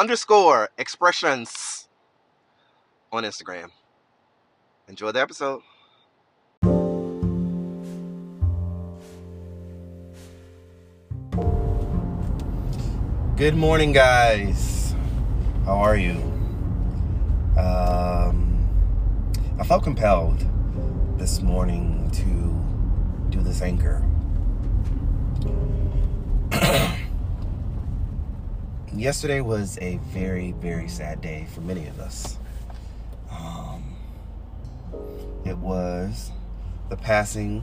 underscore expressions on Instagram. Enjoy the episode. Good morning, guys. How are you? Um, I felt compelled this morning to do this anchor. Yesterday was a very, very sad day for many of us. Um, it was the passing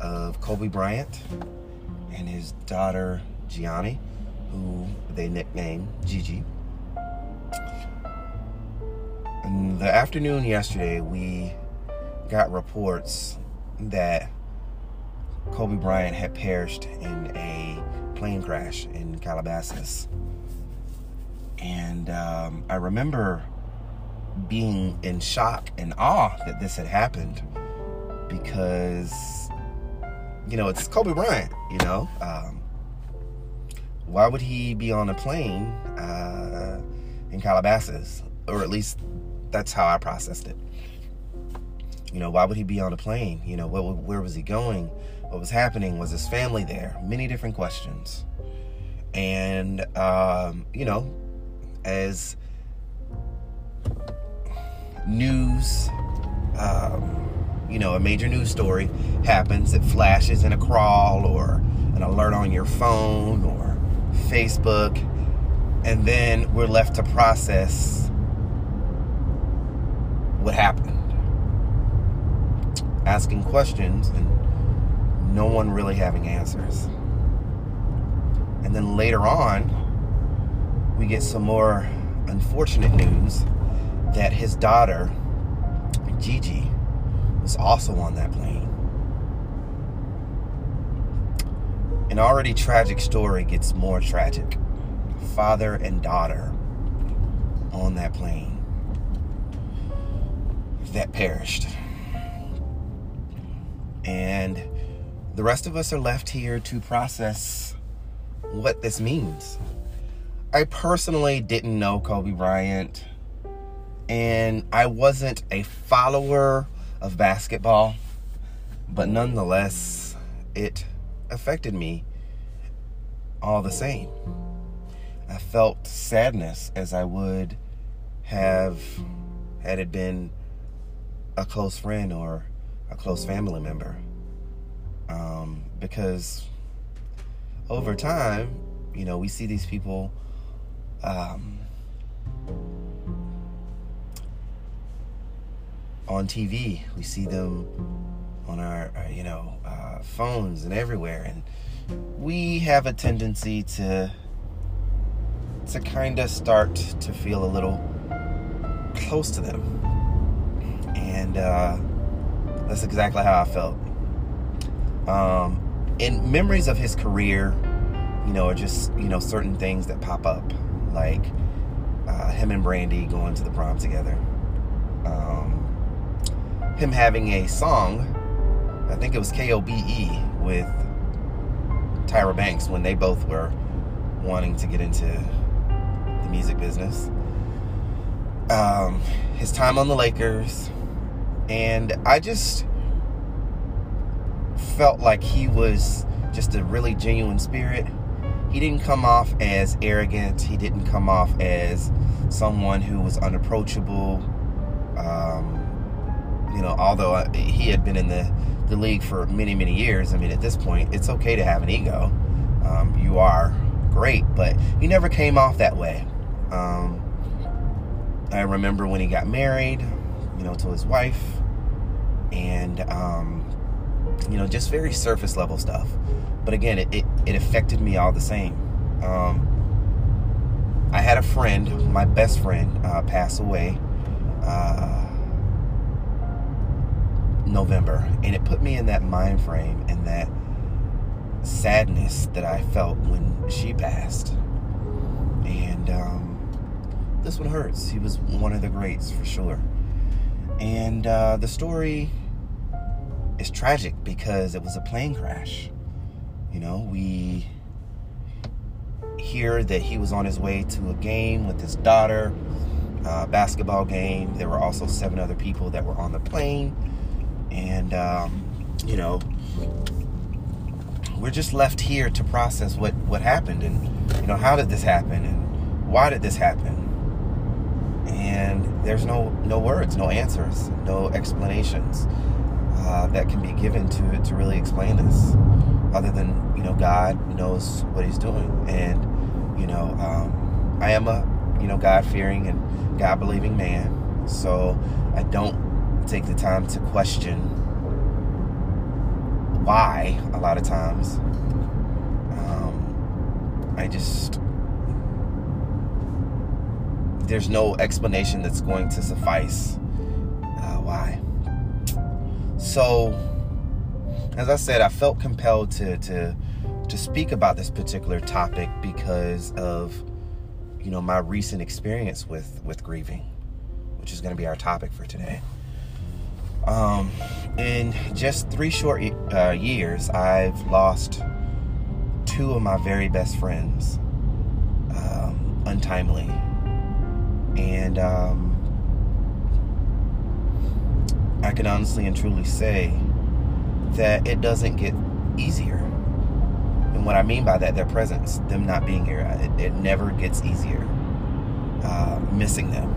of Kobe Bryant and his daughter Gianna, who they nicknamed Gigi. In the afternoon yesterday, we got reports that Kobe Bryant had perished in a plane crash in Calabasas. And um, I remember being in shock and awe that this had happened because, you know, it's Kobe Bryant, you know. Um, why would he be on a plane uh, in Calabasas? Or at least that's how I processed it. You know, why would he be on a plane? You know, what, where was he going? What was happening? Was his family there? Many different questions. And, um, you know, as news, um, you know, a major news story happens, it flashes in a crawl or an alert on your phone or Facebook, and then we're left to process what happened. Asking questions and no one really having answers. And then later on, we get some more unfortunate news that his daughter, Gigi, was also on that plane. An already tragic story gets more tragic. Father and daughter on that plane that perished. And the rest of us are left here to process what this means. I personally didn't know Kobe Bryant, and I wasn't a follower of basketball, but nonetheless, it affected me all the same. I felt sadness as I would have had it been a close friend or a close family member. Um, because over time, you know, we see these people um, on TV. We see them on our, our you know, uh, phones and everywhere, and we have a tendency to to kind of start to feel a little close to them, and uh, that's exactly how I felt. Um, in memories of his career, you know, are just you know certain things that pop up like uh, him and Brandy going to the prom together. Um, him having a song I think it was KOBE with Tyra Banks when they both were wanting to get into the music business. Um, his time on the Lakers, and I just felt like he was just a really genuine spirit. He didn't come off as arrogant. He didn't come off as someone who was unapproachable. Um, you know, although I, he had been in the, the league for many, many years, I mean, at this point, it's okay to have an ego. Um, you are great, but he never came off that way. Um, I remember when he got married, you know, to his wife, and um, you know, just very surface level stuff. But again, it, it, it affected me all the same. Um, I had a friend, my best friend, uh, pass away uh, November, and it put me in that mind frame and that sadness that I felt when she passed. And um, this one hurts. He was one of the greats for sure. And uh, the story is tragic because it was a plane crash. You know, we hear that he was on his way to a game with his daughter, a basketball game. There were also seven other people that were on the plane. And, um, you know, we're just left here to process what, what happened and, you know, how did this happen and why did this happen? And there's no, no words, no answers, no explanations uh, that can be given to to really explain this, other than you know God knows what He's doing, and you know um, I am a you know God fearing and God believing man, so I don't take the time to question why a lot of times. Um, I just there's no explanation that's going to suffice uh, why. So, as I said, I felt compelled to to to speak about this particular topic because of you know my recent experience with with grieving, which is going to be our topic for today. Um, in just three short uh, years, I've lost two of my very best friends um, untimely, and um, I can honestly and truly say that it doesn't get easier. And what I mean by that, their presence, them not being here, it, it never gets easier. Uh, missing them.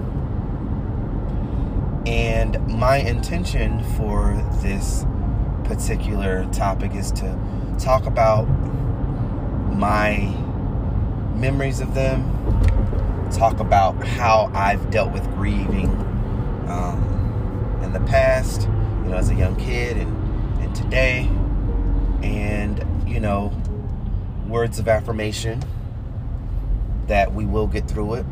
And my intention for this particular topic is to talk about my memories of them, talk about how I've dealt with grieving. Um, in the past, you know, as a young kid and, today. And, you know, words of affirmation that we will get through it.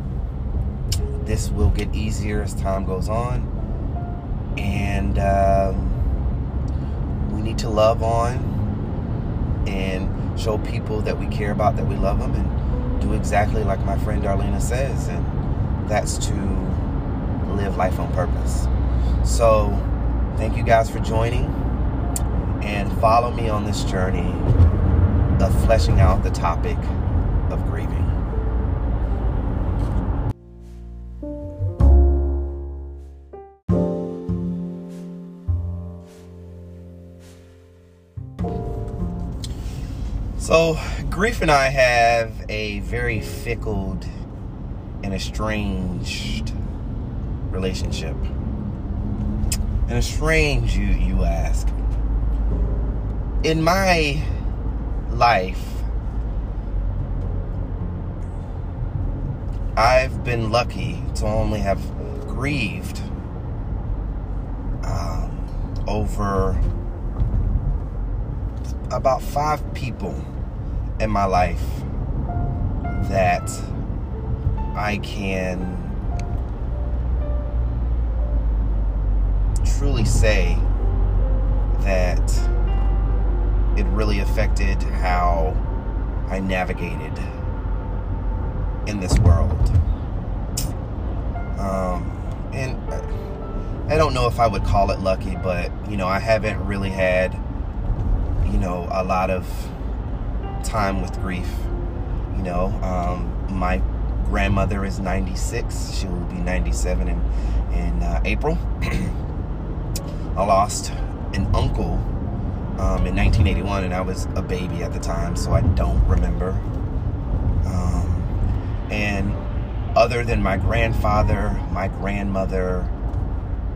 This will get easier as time goes on. And um, we need to love on and show people that we care about, that we love them, and do exactly like my friend Darlena says. And that's to live life on purpose. So, thank you guys for joining and follow me on this journey of fleshing out the topic of grieving. So, grief and I have a very fickle and estranged relationship. And it's strange you you ask. In my life, I've been lucky to only have grieved um, over about five people in my life that I can truly say that it really affected how I navigated in this world. Um, and I don't know if I would call it lucky, but you know, I haven't really had you know, a lot of time with grief. You know, um, my grandmother is 96. She will be 97 in, in uh, April. I lost an uncle um, in 1981, and I was a baby at the time, so I don't remember. Um, and other than my grandfather, my grandmother,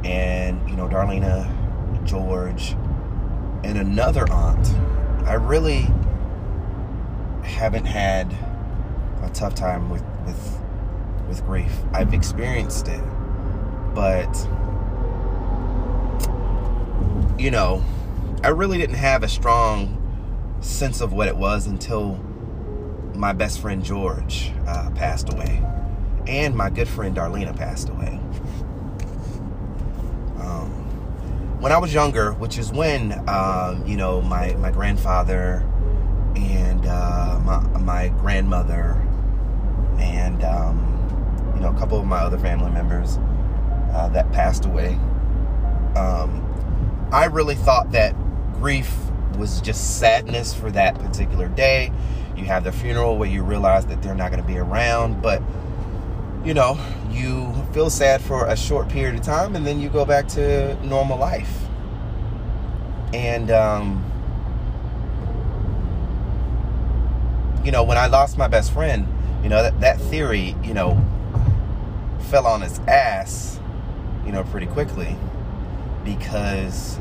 and you know, Darlena, George, and another aunt, I really haven't had a tough time with with with grief. I've experienced it, but you know, I really didn't have a strong sense of what it was until my best friend George uh, passed away, and my good friend Darlena passed away. Um, when I was younger, which is when um, you know my my grandfather and uh, my, my grandmother and um, you know a couple of my other family members uh, that passed away. Um, I really thought that grief was just sadness for that particular day. You have the funeral where you realize that they're not going to be around, but you know, you feel sad for a short period of time and then you go back to normal life. And um, you know, when I lost my best friend, you know, that, that theory, you know, fell on its ass, you know, pretty quickly. Because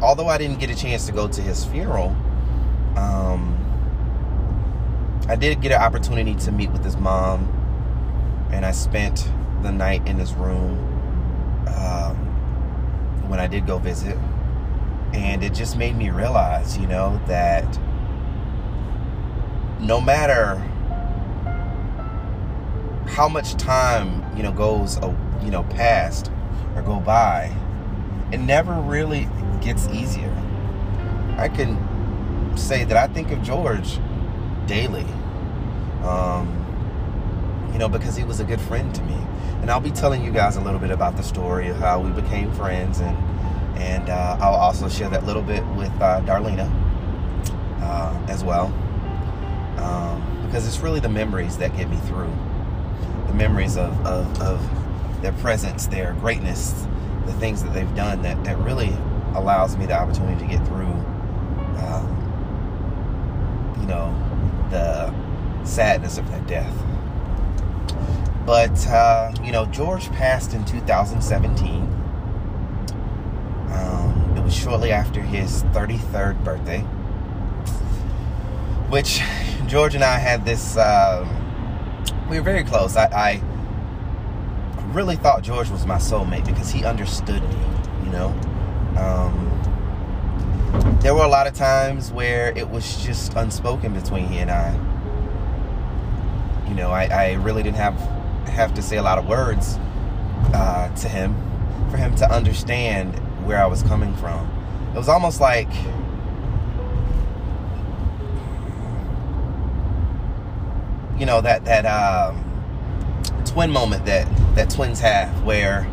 although I didn't get a chance to go to his funeral, um, I did get an opportunity to meet with his mom. And I spent the night in his room um, when I did go visit. And it just made me realize, you know, that no matter how much time you know goes uh, you know past or go by it never really gets easier. I can say that i think of george daily. Um, you know because he was a good friend to me. And i'll be telling you guys a little bit about the story of how we became friends. And and uh, i'll also share that little bit with uh, darlena uh, as well. Um, because it's really the memories that get me through. The memories of, of, of, their presence, their greatness, the things that they've done that, that really allows me the opportunity to get through, um, you know, the sadness of their death. But, uh, you know, George passed in 2017. Um, it was shortly after his 33rd birthday which George and I had this. Um, we were very close. I, I, really thought George was my soulmate because he understood me. You know, um, there were a lot of times where it was just unspoken between he and I. You know, I, I really didn't have have to say a lot of words uh, to him for him to understand where I was coming from. It was almost like you know that that um, twin moment that that twins have where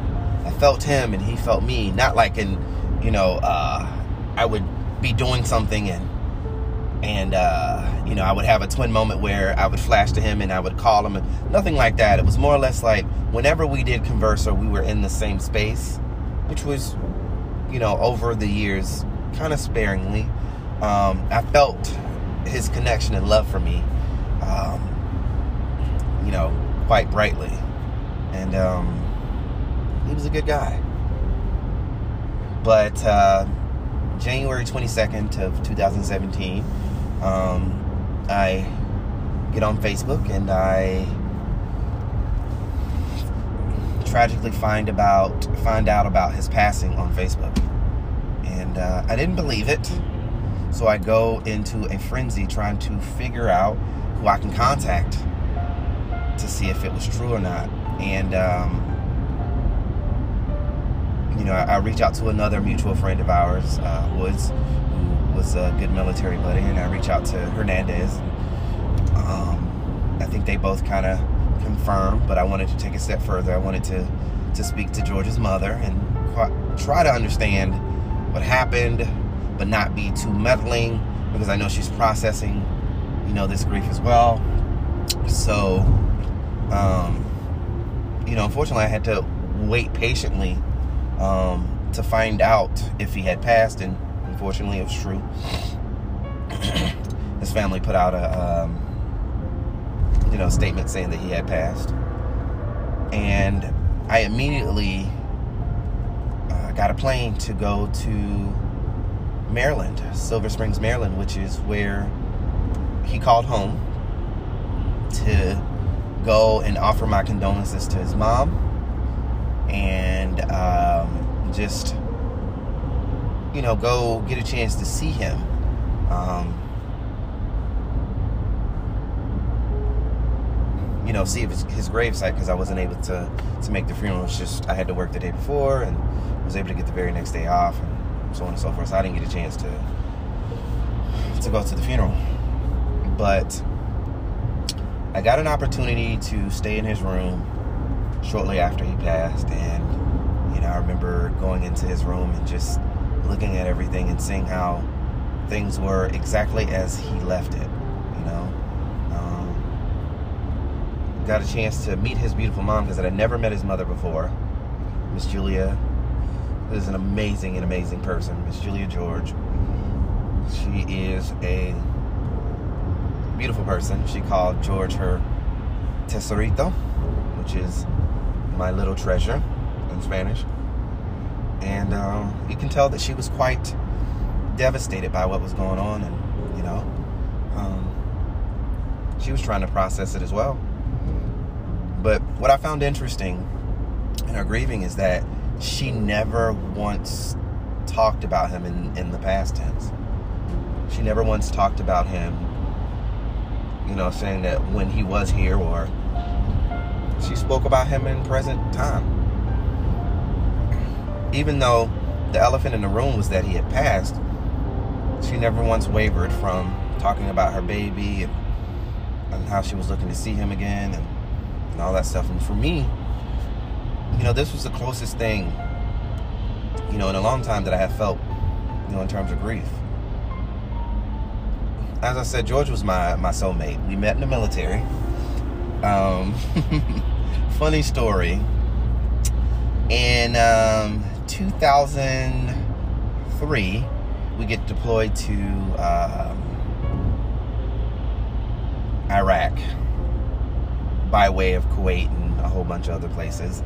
I felt him and he felt me. Not like in you know uh, I would be doing something and and uh, you know I would have a twin moment where I would flash to him and I would call him nothing like that. It was more or less like whenever we did converse or we were in the same space, which was you know over the years kind of sparingly. Um, I felt his connection and love for me. Um, you know, quite brightly. And um, he was a good guy. But uh, January 22nd of 2017, um, I get on Facebook and I tragically find about find out about his passing on Facebook. And uh, I didn't believe it. So I go into a frenzy trying to figure out who I can contact to see if it was true or not. And, um, you know, I, I reach out to another mutual friend of ours, uh, Woods, who was a good military buddy, and I reach out to Hernandez. Um, I think they both kind of confirmed, but I wanted to take a step further. I wanted to, to speak to George's mother and try to understand what happened, but not be too meddling because I know she's processing, you know, this grief as well. So, um, you know, unfortunately, I had to wait patiently um, to find out if he had passed, and unfortunately, it was true. His family put out a, um, you know, statement saying that he had passed, and I immediately uh, got a plane to go to Maryland, Silver Springs, Maryland, which is where he called home to go and offer my condolences to his mom and um, just, you know, go get a chance to see him. Um, you know, see his, his gravesite because I wasn't able to to make the funeral. It's just I had to work the day before and was able to get the very next day off and so on and so forth. So I didn't get a chance to to go to the funeral, but I got an opportunity to stay in his room shortly after he passed, and you know I remember going into his room and just looking at everything and seeing how things were exactly as he left it. You know, um, got a chance to meet his beautiful mom because I had never met his mother before, Miss Julia. Is an amazing and amazing person, Miss Julia George. She is a beautiful person. She called George her tesorito, which is my little treasure in Spanish. And um, you can tell that she was quite devastated by what was going on, and you know, um, she was trying to process it as well. But what I found interesting in her grieving is that she never once talked about him in, in the past tense. She never once talked about him, you know, saying that when he was here, or she spoke about him in present time. Even though the elephant in the room was that he had passed, she never once wavered from talking about her baby and, and how she was looking to see him again and, and all that stuff. And for me, you know, this was the closest thing, you know, in a long time that I have felt, you know, in terms of grief. As I said, George was my my soulmate. We met in the military. Um, funny story. In um, 2003, we get deployed to um, Iraq by way of Kuwait and a whole bunch of other places.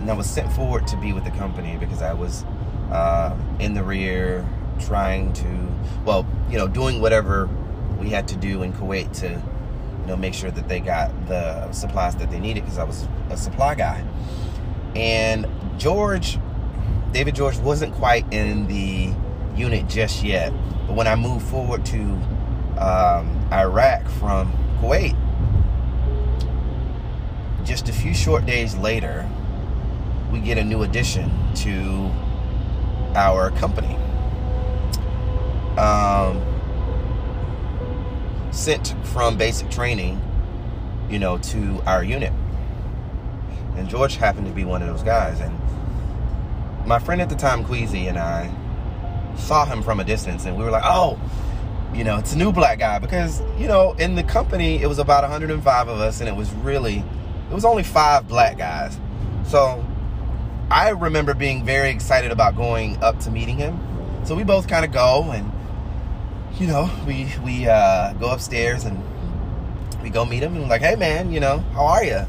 And I was sent forward to be with the company because I was uh, in the rear trying to, well, you know, doing whatever we had to do in Kuwait to, you know, make sure that they got the supplies that they needed because I was a supply guy. And George, David George, wasn't quite in the unit just yet. But when I moved forward to um, Iraq from Kuwait, just a few short days later, we get a new addition to our company. Um, sent from basic training, you know, to our unit. And George happened to be one of those guys. And my friend at the time, Queasy, and I saw him from a distance, and we were like, oh, you know, it's a new black guy. Because, you know, in the company, it was about 105 of us, and it was really, it was only five black guys. So I remember being very excited about going up to meeting him. So we both kind of go and you know, we we uh, go upstairs and we go meet him and like, hey man, you know, how are you?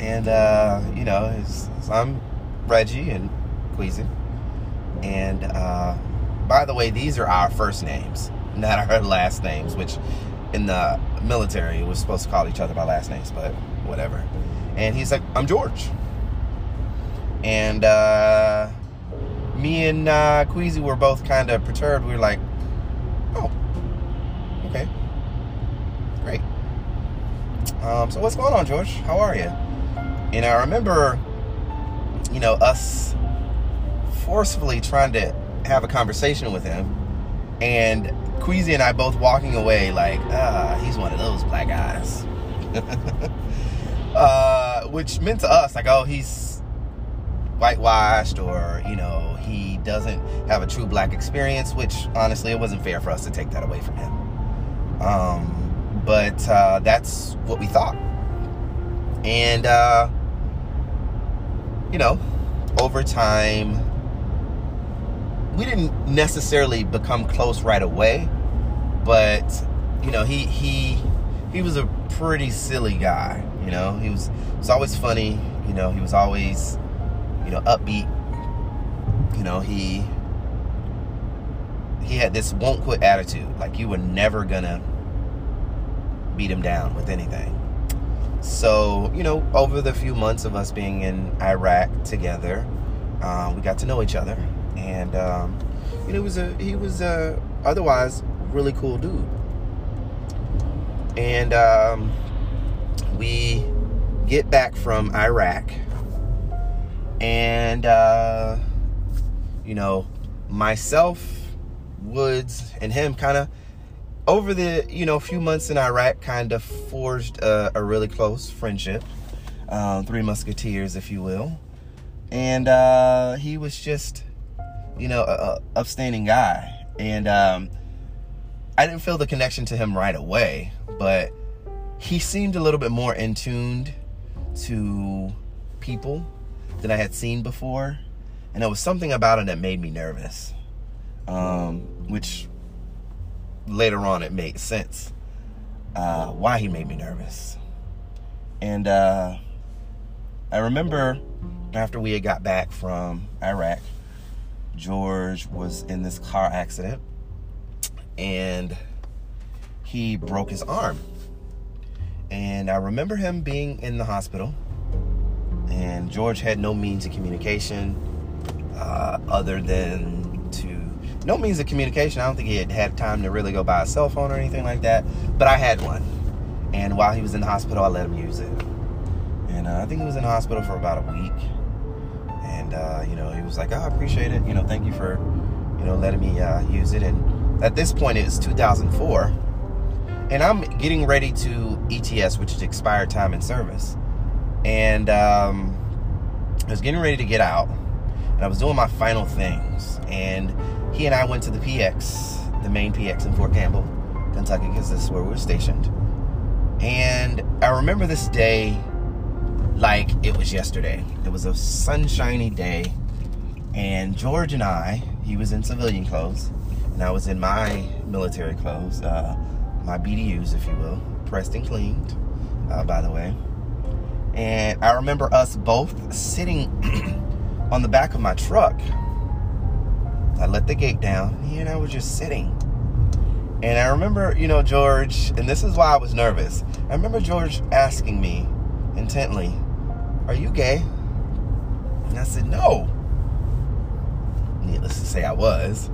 And uh, you know, his, so I'm Reggie and Queasy. And uh, by the way, these are our first names, not our last names, which in the military we're supposed to call each other by last names, but whatever. And he's like, I'm George. And uh, me and uh, Queasy were both kind of perturbed. We were like, oh, okay, great. Um, so what's going on, George? How are you? And I remember, you know, us forcefully trying to have a conversation with him, and Queasy and I both walking away like, ah, he's one of those black guys. uh, which meant to us like, oh, he's whitewashed or you know he doesn't have a true black experience which honestly it wasn't fair for us to take that away from him um, but uh, that's what we thought and uh, you know over time we didn't necessarily become close right away but you know he he he was a pretty silly guy you know he was was always funny you know he was always you know, upbeat. You know, he he had this won't quit attitude. Like you were never gonna beat him down with anything. So, you know, over the few months of us being in Iraq together, um, we got to know each other, and um, you know, he was a he was a otherwise really cool dude, and um, we get back from Iraq. And, uh, you know, myself, Woods, and him kind of over the, you know, few months in Iraq kind of forged a, a really close friendship. Um, three musketeers, if you will. And uh, he was just, you know, a, a upstanding guy. And um, I didn't feel the connection to him right away, but he seemed a little bit more in tuned to people that I had seen before, and there was something about him that made me nervous. Um, which later on it made sense uh, why he made me nervous. And uh, I remember after we had got back from Iraq, George was in this car accident and he broke his arm. And I remember him being in the hospital and George had no means of communication uh, other than no means of communication. I don't think he had had time to really go buy a cell phone or anything like that. But I had one, and while he was in the hospital, I let him use it. And uh, I think he was in the hospital for about a week. And uh, you know, he was like, "Oh, I appreciate it. You know, thank you for you know letting me uh, use it." And at this point, it's 2004, and I'm getting ready to ETS, which is expired time in service and um, I was getting ready to get out, and I was doing my final things. And he and I went to the PX, the main PX in Fort Campbell, Kentucky, because this is where we were stationed. And I remember this day like it was yesterday. It was a sunshiny day, and George and I, he was in civilian clothes, and I was in my military clothes, uh, my BDUs, if you will, pressed and cleaned, uh, by the way and I remember us both sitting on the back of my truck. I let the gate down and I was just sitting. And I remember, you know, George, and this is why I was nervous. I remember George asking me intently, Are you gay? And I said, No. Needless to say, I was.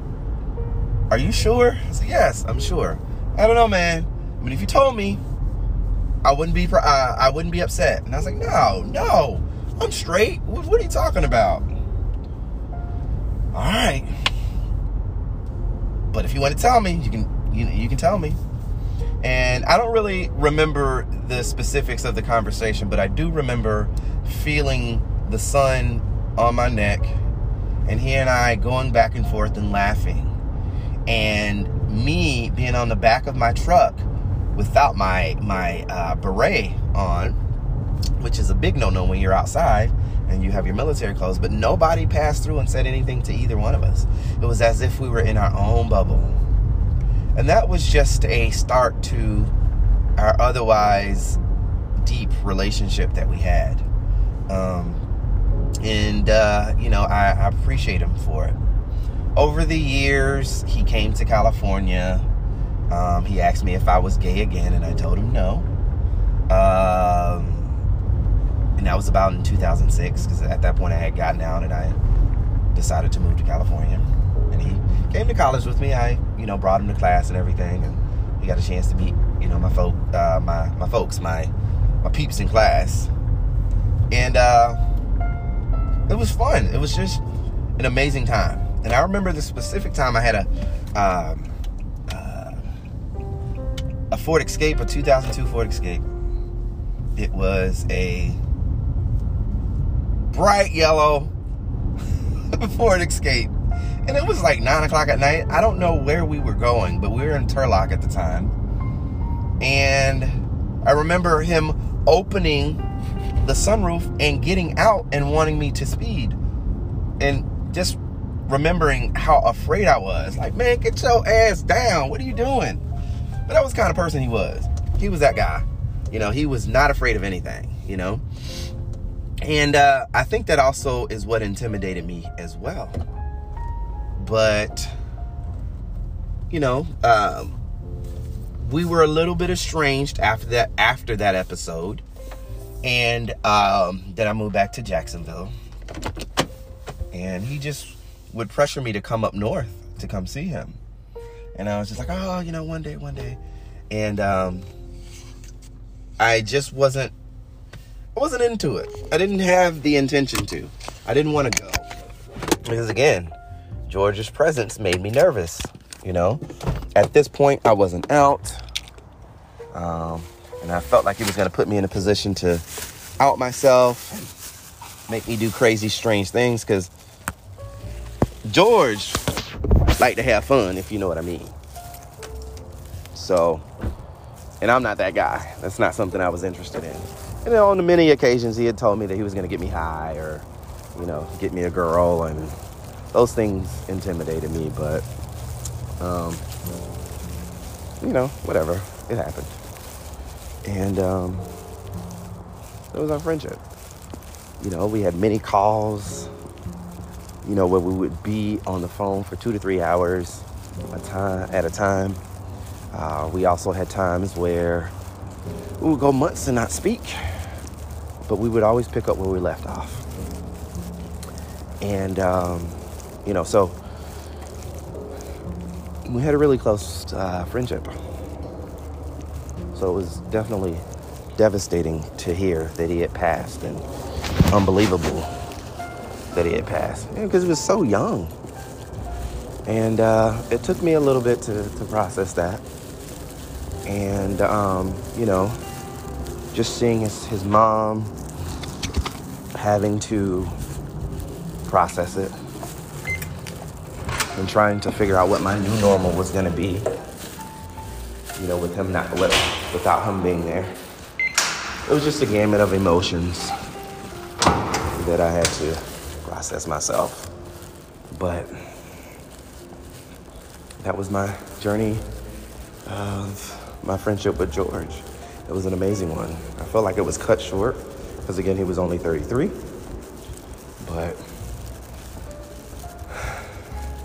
Are you sure? I said, Yes, I'm sure. I don't know, man. I mean, if you told me, I wouldn't be uh, I wouldn't be upset. And I was like, no, no, I'm straight. What, what are you talking about? All right. But if you want to tell me, you can you, you can tell me. And I don't really remember the specifics of the conversation, but I do remember feeling the sun on my neck and he and I going back and forth and laughing. And me being on the back of my truck without my my uh, beret on, which is a big no-no when you're outside and you have your military clothes. But nobody passed through and said anything to either one of us. It was as if we were in our own bubble, and that was just a start to our otherwise deep relationship that we had. Um, and uh, you know, I, I appreciate him for it. Over the years, he came to California um, he asked me if I was gay again, and I told him no. Um, and that was about in 2006, because at that point I had gotten out and I decided to move to California. And he came to college with me. I, you know, brought him to class and everything, and he got a chance to meet, you know, my folk, uh, my my folks, my my peeps in class, and uh, it was fun. It was just an amazing time. And I remember the specific time I had a. Um, a Ford Escape, a 2002 Ford Escape. It was a bright yellow Ford Escape. And it was like nine o'clock at night. I don't know where we were going, but we were in Turlock at the time. And I remember him opening the sunroof and getting out and wanting me to speed. And just remembering how afraid I was. Like, man, get your ass down. What are you doing? But that was kind of person he was. He was that guy. You know, he was not afraid of anything, you know? And uh, I think that also is what intimidated me as well. But, you know, um, we were a little bit estranged after that after that episode. And um, then I moved back to Jacksonville. And he just would pressure me to come up north to come see him. And I was just like, oh, you know, one day, one day. And um, I just wasn't I wasn't into it. I didn't have the intention to. I didn't want to go. Because again, George's presence made me nervous, you know? At this point, I wasn't out. Um, and I felt like he was going to put me in a position to out myself, make me do crazy, strange things because George like to have fun, if you know what I mean. So, and I'm not that guy. That's not something I was interested in. And on the many occasions, he had told me that he was going to get me high or, you know, get me a girl, and those things intimidated me. But, um, you know, whatever, it happened. And um, that was our friendship. You know, we had many calls you know, where we would be on the phone for two to three hours a time at a time. Uh, we also had times where we would go months and not speak, but we would always pick up where we left off. And, um, you know, so we had a really close uh, friendship. So it was definitely devastating to hear that he had passed and unbelievable that he had passed because he was so young. And uh, it took me a little bit to, to process that. And, um, you know, just seeing his, his mom having to process it and trying to figure out what my new normal was going to be. You know, with him not, with, without him being there. It was just a gamut of emotions that I had to process myself. But that was my journey of my friendship with George. It was an amazing one. I felt like it was cut short because, again, he was only 33. But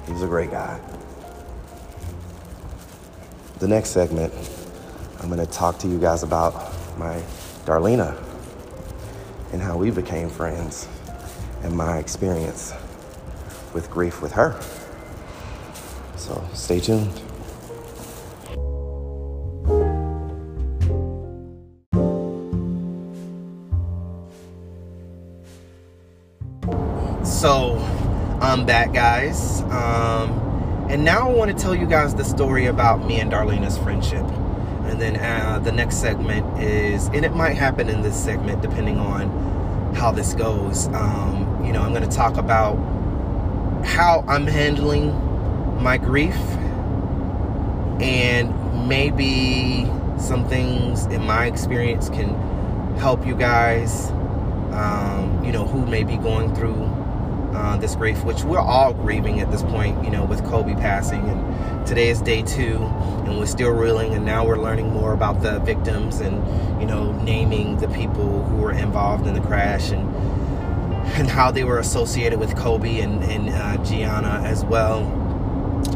he was a great guy. The next segment, I'm going to talk to you guys about my Darlena and how we became friends and my experience with grief with her. So stay tuned. Um, and now I want to tell you guys the story about me and Darlena's friendship. And then uh, the next segment is, and it might happen in this segment depending on how this goes. Um, you know, I'm going to talk about how I'm handling my grief and maybe some things in my experience can help you guys, um, you know, who may be going through uh, this grief, which we're all grieving at this point, you know, with Kobe passing. And today is day two, and we're still reeling. And now we're learning more about the victims and, you know, naming the people who were involved in the crash and and how they were associated with Kobe and, and uh, Gianna as well.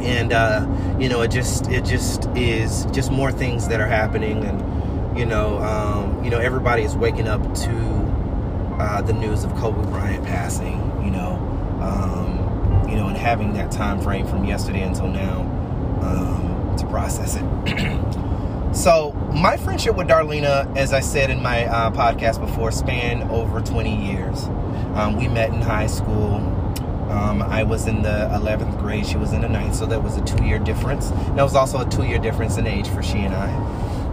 And uh, you know, it just it just is just more things that are happening, and you know, um, you know, everybody is waking up to uh, the news of Kobe Bryant passing. You know, and having that time frame from yesterday until now um, to process it. so my friendship with Darlena, as I said in my uh, podcast before, spanned over 20 years. Um, we met in high school. Um, I was in the 11th grade. She was in the 9th, so that was a two-year difference. There was also a two-year difference in age for she and I.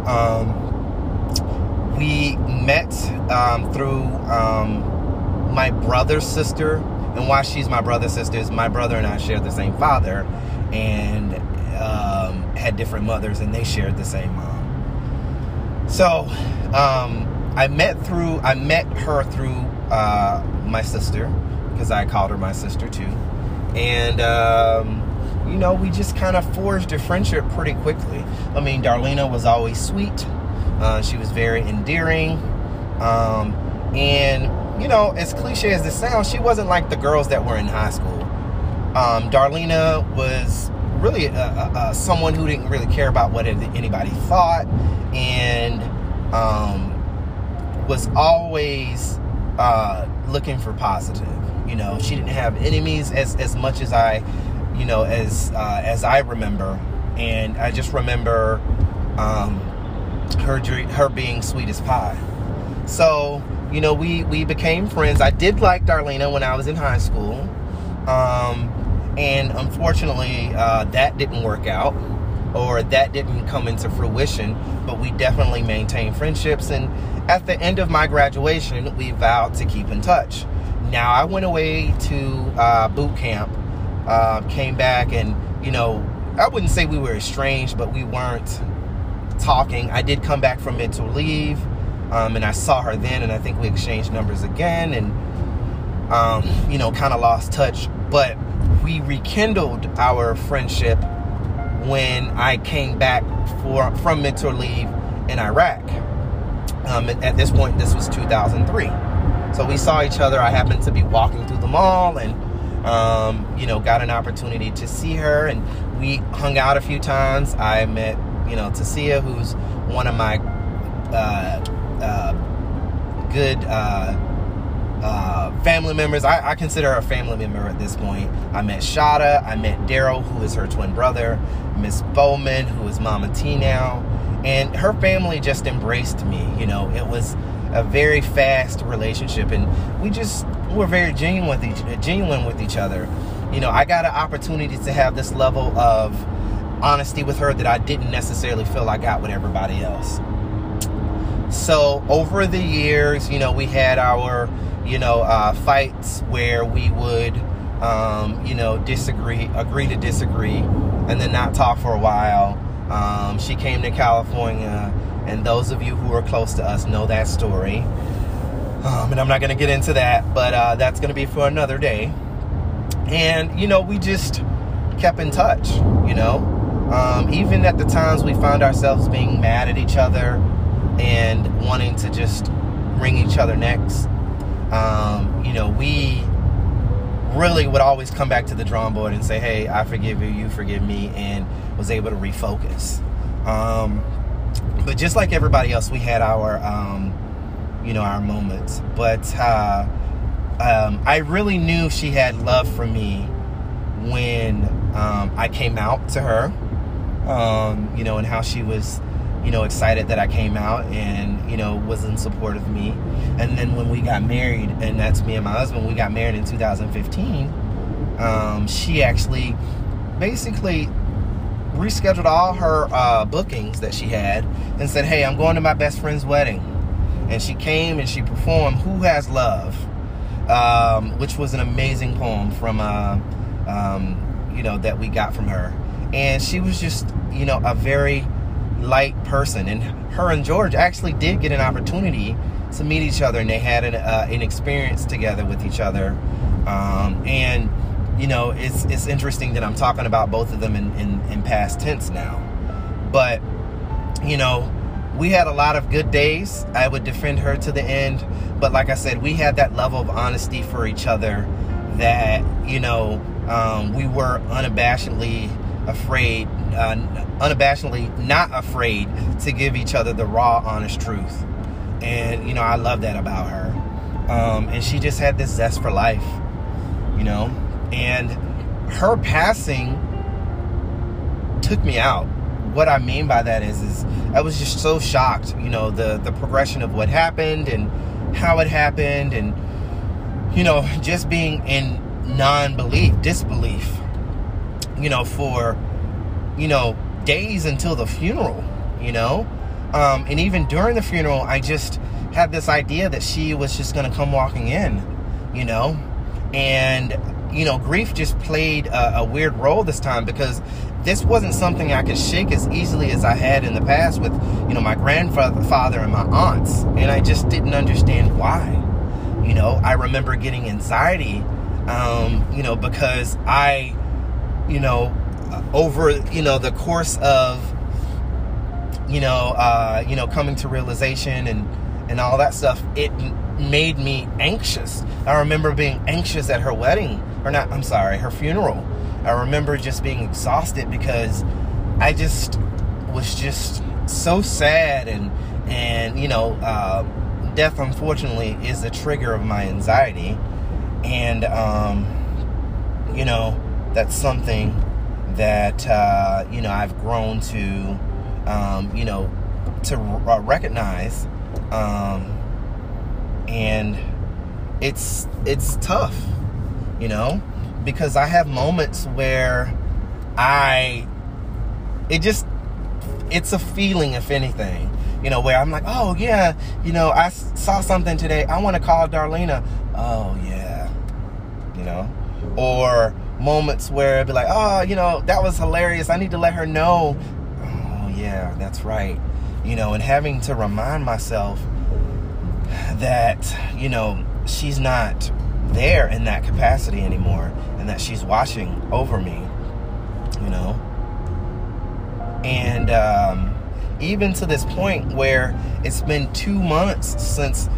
Um, we met um, through um, my brother's sister, and why she's my brother sister is my brother and I share the same father, and um, had different mothers, and they shared the same mom. So um, I met through I met her through uh, my sister because I called her my sister too, and um, you know we just kind of forged a friendship pretty quickly. I mean, Darlena was always sweet. Uh, she was very endearing, um, and you know, as cliche as this sounds, she wasn't like the girls that were in high school. Um, Darlena was really a, a, a, someone who didn't really care about what anybody thought, and um, was always uh, looking for positive. You know, she didn't have enemies as as much as I, you know, as uh, as I remember, and I just remember um, her her being sweet as pie. So you know, we we became friends. I did like Darlena when I was in high school, um, and unfortunately, uh, that didn't work out, or that didn't come into fruition. But we definitely maintained friendships, and at the end of my graduation, we vowed to keep in touch. Now, I went away to uh, boot camp, uh, came back, and, you know, I wouldn't say we were estranged, but we weren't talking. I did come back from mental leave, um, and I saw her then, and I think we exchanged numbers again, and, um, you know, kind of lost touch. But we rekindled our friendship when I came back for from mentor leave in Iraq. Um, at this point, this was 2003. So we saw each other. I happened to be walking through the mall and, um, you know, got an opportunity to see her. And we hung out a few times. I met, you know, Tasia, who's one of my uh, good uh, uh, family members. I, I, consider her a family member at this point. I met Shada. I met Daryl, who is her twin brother. Miss Bowman, who is Mama T now and her family just embraced me you know it was a very fast relationship and we just were very genuine with each genuine with each other you know i got an opportunity to have this level of honesty with her that i didn't necessarily feel i got with everybody else so over the years you know we had our you know uh, fights where we would um, you know disagree agree to disagree and then not talk for a while um, she came to California, and those of you who are close to us know that story. Um, and I'm not going to get into that, but uh, that's going to be for another day. And, you know, we just kept in touch, you know. Um, even at the times we found ourselves being mad at each other and wanting to just wring each other necks, um, you know, we really would always come back to the drawing board and say, hey, I forgive you, you forgive me, and was able to refocus. Um, but just like everybody else, we had our, um, you know, our moments. But uh, um, I really knew she had love for me when um, I came out to her, um, you know, and how she was you know, excited that I came out and, you know, was in support of me. And then when we got married, and that's me and my husband, we got married in 2015, um, she actually basically rescheduled all her uh, bookings that she had and said, Hey, I'm going to my best friend's wedding. And she came and she performed Who Has Love, um, which was an amazing poem from, uh, um, you know, that we got from her. And she was just, you know, a very light person. And her and George actually did get an opportunity to meet each other, and they had an, uh, an experience together with each other. Um, and you know, it's it's interesting that I'm talking about both of them in, in, in past tense now. But you know, we had a lot of good days. I would defend her to the end. But like I said, we had that level of honesty for each other that, you know, um, we were unabashedly afraid, uh, unabashedly not afraid to give each other the raw, honest truth. And, you know, I love that about her. Um, and she just had this zest for life, you know? And her passing took me out. What I mean by that is, is I was just so shocked, you know, the, the progression of what happened and how it happened and, you know, just being in non-belief, disbelief you know, for, you know, days until the funeral, you know? Um, and even during the funeral, I just had this idea that she was just going to come walking in, you know? And, you know, grief just played a, a weird role this time because this wasn't something I could shake as easily as I had in the past with, you know, my grandfather and my aunts. And I just didn't understand why. You know, I remember getting anxiety, um, you know, because I, you know, over, you know, the course of, you know, uh, you know, coming to realization and, and all that stuff, it made me anxious. I remember being anxious at her wedding, or not, I'm sorry, her funeral. I remember just being exhausted because I just was just so sad and, and, you know, uh, death unfortunately is a trigger of my anxiety. And, um, you know, that's something that, uh, you know, I've grown to, um, you know, to r- recognize um, and it's it's tough, you know, because I have moments where I it just it's a feeling if anything you know where i'm like oh yeah you know i saw something today. I want to call darlena. Oh yeah you know? Or moments where it'd be like oh you know that was hilarious. I need to let her know. Oh yeah that's right. You know and having to remind myself that, you know, she's not there in that capacity anymore and that she's watching over me, you know. And um, even to this point where it's been two months since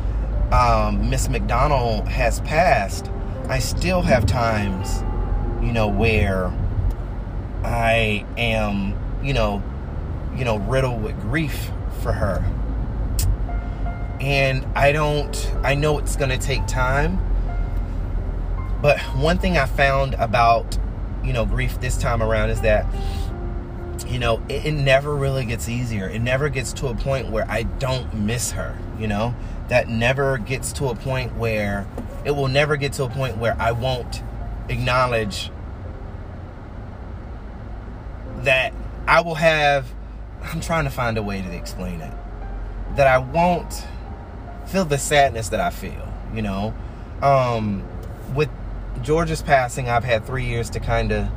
um, Miss McDonald has passed, I still have times, you know, where I am, you know, you know, riddled with grief for her and I don't, I know it's going to take time. But one thing I found about, you know, grief this time around is that, you know, it, it never really gets easier. It never gets to a point where I don't miss her, you know? That never gets to a point where, it will never get to a point where I won't acknowledge that I will have, I'm trying to find a way to explain it, that I won't feel the sadness that I feel, you know. Um, with George's passing, I've had three years to kind of,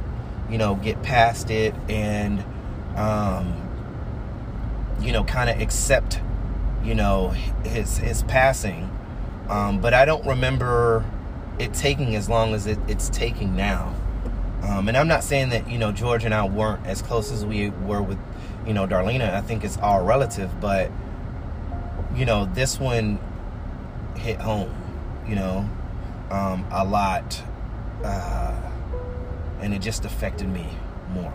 you know, get past it and, um, you know, kind of accept, you know, his his passing. Um, but I don't remember it taking as long as it, it's taking now. Um, and I'm not saying that you know George and I weren't as close as we were with, you know, Darlena. I think it's all relative, but you know, this one hit home, you know, um, a lot. Uh, and it just affected me more.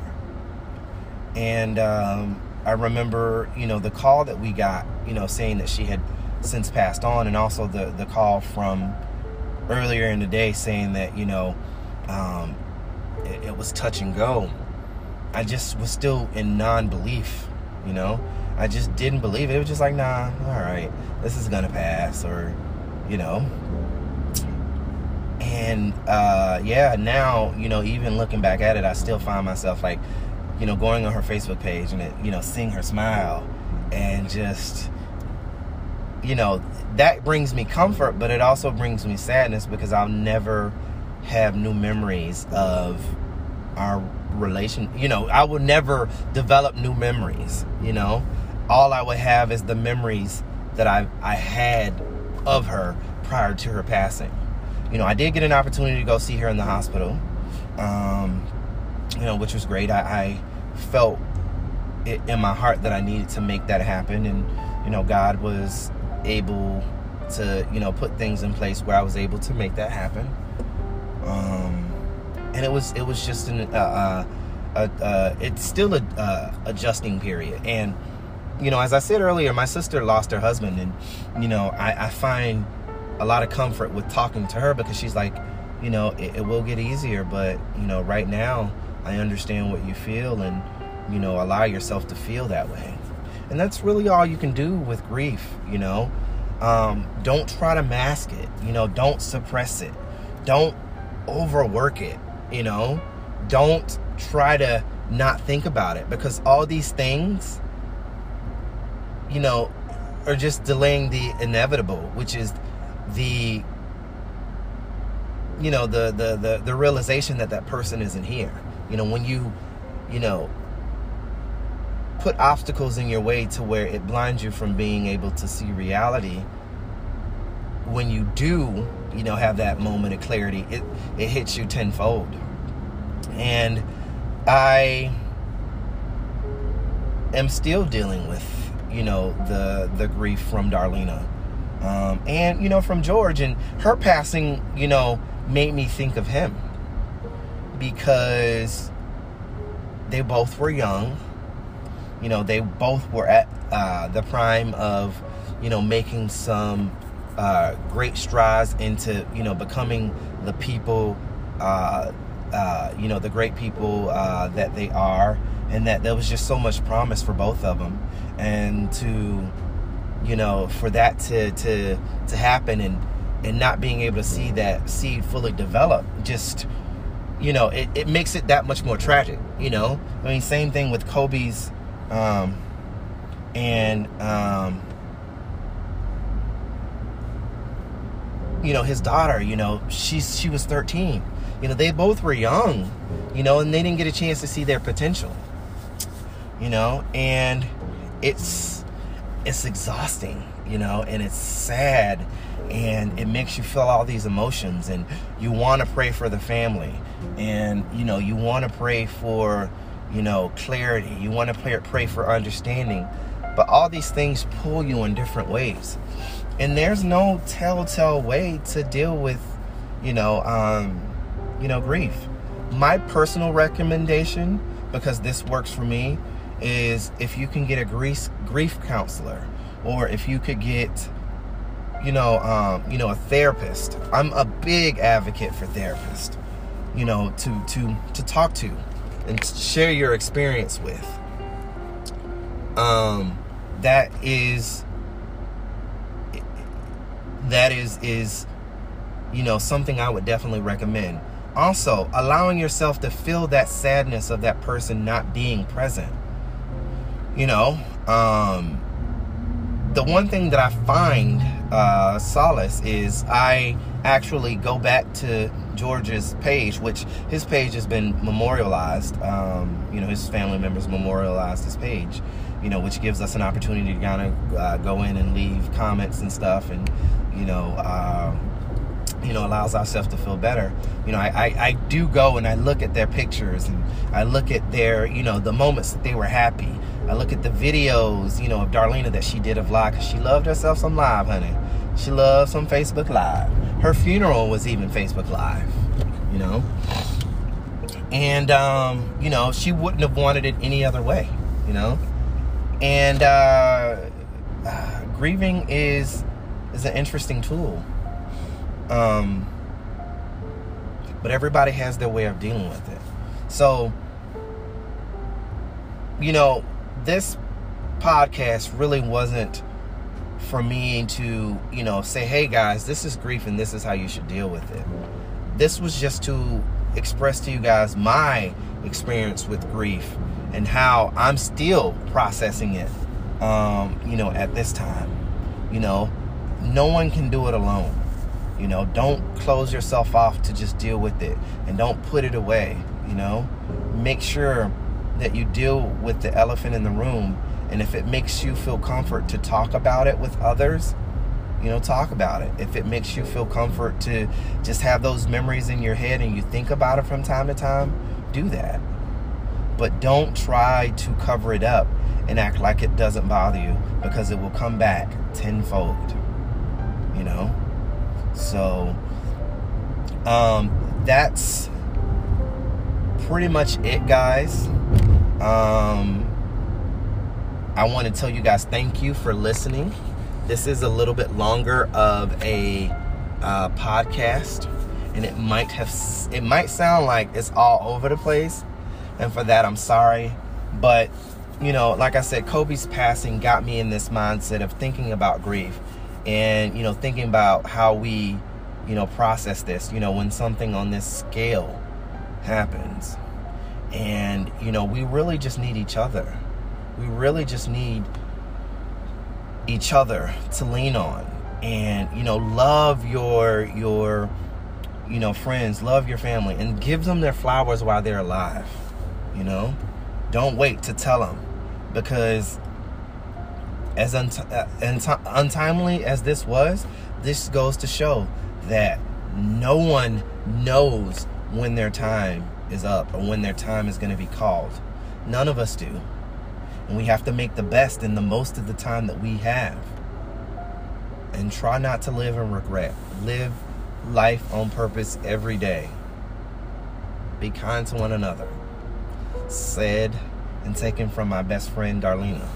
And um, I remember, you know, the call that we got, you know, saying that she had since passed on, and also the, the call from earlier in the day saying that, you know, um, it, it was touch and go. I just was still in non belief, you know. I just didn't believe it. It was just like, nah, all right, this is gonna pass, or you know. And uh, yeah, now you know, even looking back at it, I still find myself like, you know, going on her Facebook page and it, you know, seeing her smile, and just, you know, that brings me comfort, but it also brings me sadness because I'll never have new memories of our relation. You know, I will never develop new memories. You know, all I would have is the memories that I I had of her prior to her passing. You know, I did get an opportunity to go see her in the hospital, um, you know, which was great. I, I felt it in my heart that I needed to make that happen, and you know, God was able to you know put things in place where I was able to make that happen. Um, and it was it was just an uh, uh, uh, it's still a uh, adjusting period, and you know, as I said earlier, my sister lost her husband, and you know, I, I find a lot of comfort with talking to her because she's like, you know, it, it, will get easier, but you know, right now, I understand what you feel, and you know, allow yourself to feel that way, and that's really all you can do with grief. You know, um, don't try to mask it. You know, don't suppress it. Don't overwork it. You know, don't try to not think about it because all these things you know, are just delaying the inevitable, which is the you know the, the the the realization that that person isn't here you know when you you know put obstacles in your way to where it blinds you from being able to see reality when you do you know have that moment of clarity it it hits you tenfold. And i am still dealing with you know the the grief from darlena. Um, and you know from george and her passing you know made me think of him. Because they both were young. You know, they both were at uh, the prime of, you know, making some uh, great strides into, you know, becoming the people, uh, uh you know, the great people uh, that they are. And that there was just so much promise for both of them. And to, you know, for that to, to, to happen and, and not being able to see that seed fully develop just you know it, it makes it that much more tragic you know i mean same thing with kobe's um and um you know his daughter you know she's she was 13 you know they both were young you know and they didn't get a chance to see their potential you know and it's it's exhausting you know and it's sad and it makes you feel all these emotions and you want to pray for the family and you know you want to pray for you know clarity you want to pray, pray for understanding but all these things pull you in different ways and there's no telltale way to deal with you know um you know grief my personal recommendation because this works for me is if you can get a grief grief counselor or if you could get you know, um, you know, a therapist. I'm a big advocate for therapists. You know, to to to talk to and share your experience with. Um, that is that is is you know something I would definitely recommend. Also, allowing yourself to feel that sadness of that person not being present. You know, um, the one thing that I find uh, solace is I actually go back to George's page, which his page has been memorialized. Um, you know, his family members memorialized his page. You know, which gives us an opportunity to kind of uh, go in and leave comments and stuff, and you know, uh, you know, allows ourselves to feel better. You know, I, I, I do go and I look at their pictures and I look at their, you know, the moments that they were happy. I look at the videos, you know, of Darlena that she did of because she loved herself some live, honey. She loved some Facebook Live. Her funeral was even Facebook Live, you know. And um, you know, she wouldn't have wanted it any other way, you know. And uh, uh, grieving is is an interesting tool. Um, but everybody has their way of dealing with it. So, you know, this podcast really wasn't for me to, you know, say, hey guys, this is grief and this is how you should deal with it. This was just to express to you guys my experience with grief and how I'm still processing it, um, you know, at this time. You know, no one can do it alone. You know, don't close yourself off to just deal with it and don't put it away. You know, make sure that you deal with the elephant in the room. And if it makes you feel comfort to talk about it with others, you know, talk about it. If it makes you feel comfort to just have those memories in your head and you think about it from time to time, do that. But don't try to cover it up and act like it doesn't bother you because it will come back tenfold. You know? So, um, that's pretty much it, guys. Um, I want to tell you guys thank you for listening. This is a little bit longer of a uh, podcast, and it might have it might sound like it's all over the place, and for that I'm sorry. But you know, like I said, Kobe's passing got me in this mindset of thinking about grief, and you know, thinking about how we, you know, process this. You know, when something on this scale happens and, you know, we really just need each other. We really just need each other to lean on and, you know, love your your you know, friends, love your family, and give them their flowers while they're alive. You know, don't wait to tell them because as uh, untimely as this was, this goes to show that no one knows when their time is up or when their time is going to be called. None of us do. And we have to make the best and the most of the time that we have. And try not to live in regret. Live life on purpose every day. Be kind to one another. Said and taken from my best friend Darlena.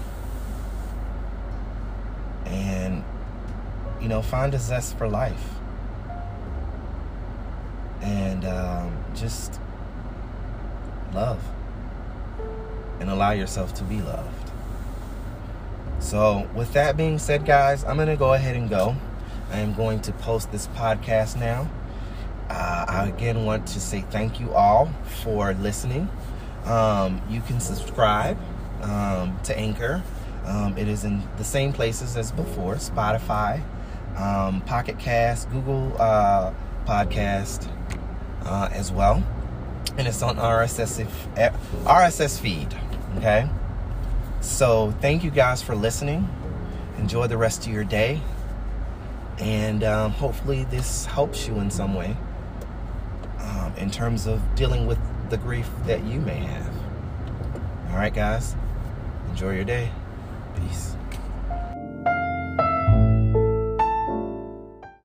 And, you know, find a zest for life. And um, just love. And allow yourself to be loved. So, with that being said, guys, I'm going to go ahead and go. I am going to post this podcast now. Uh, I again want to say thank you all for listening. Um, you can subscribe um, to Anchor. Um, it is in the same places as before Spotify, um, Pocket Cast, Google uh, Podcast uh, as well. And it's on RSS, if, RSS feed. Okay? So thank you guys for listening. Enjoy the rest of your day. And um, hopefully, this helps you in some way um, in terms of dealing with the grief that you may have. All right, guys. Enjoy your day. Peace.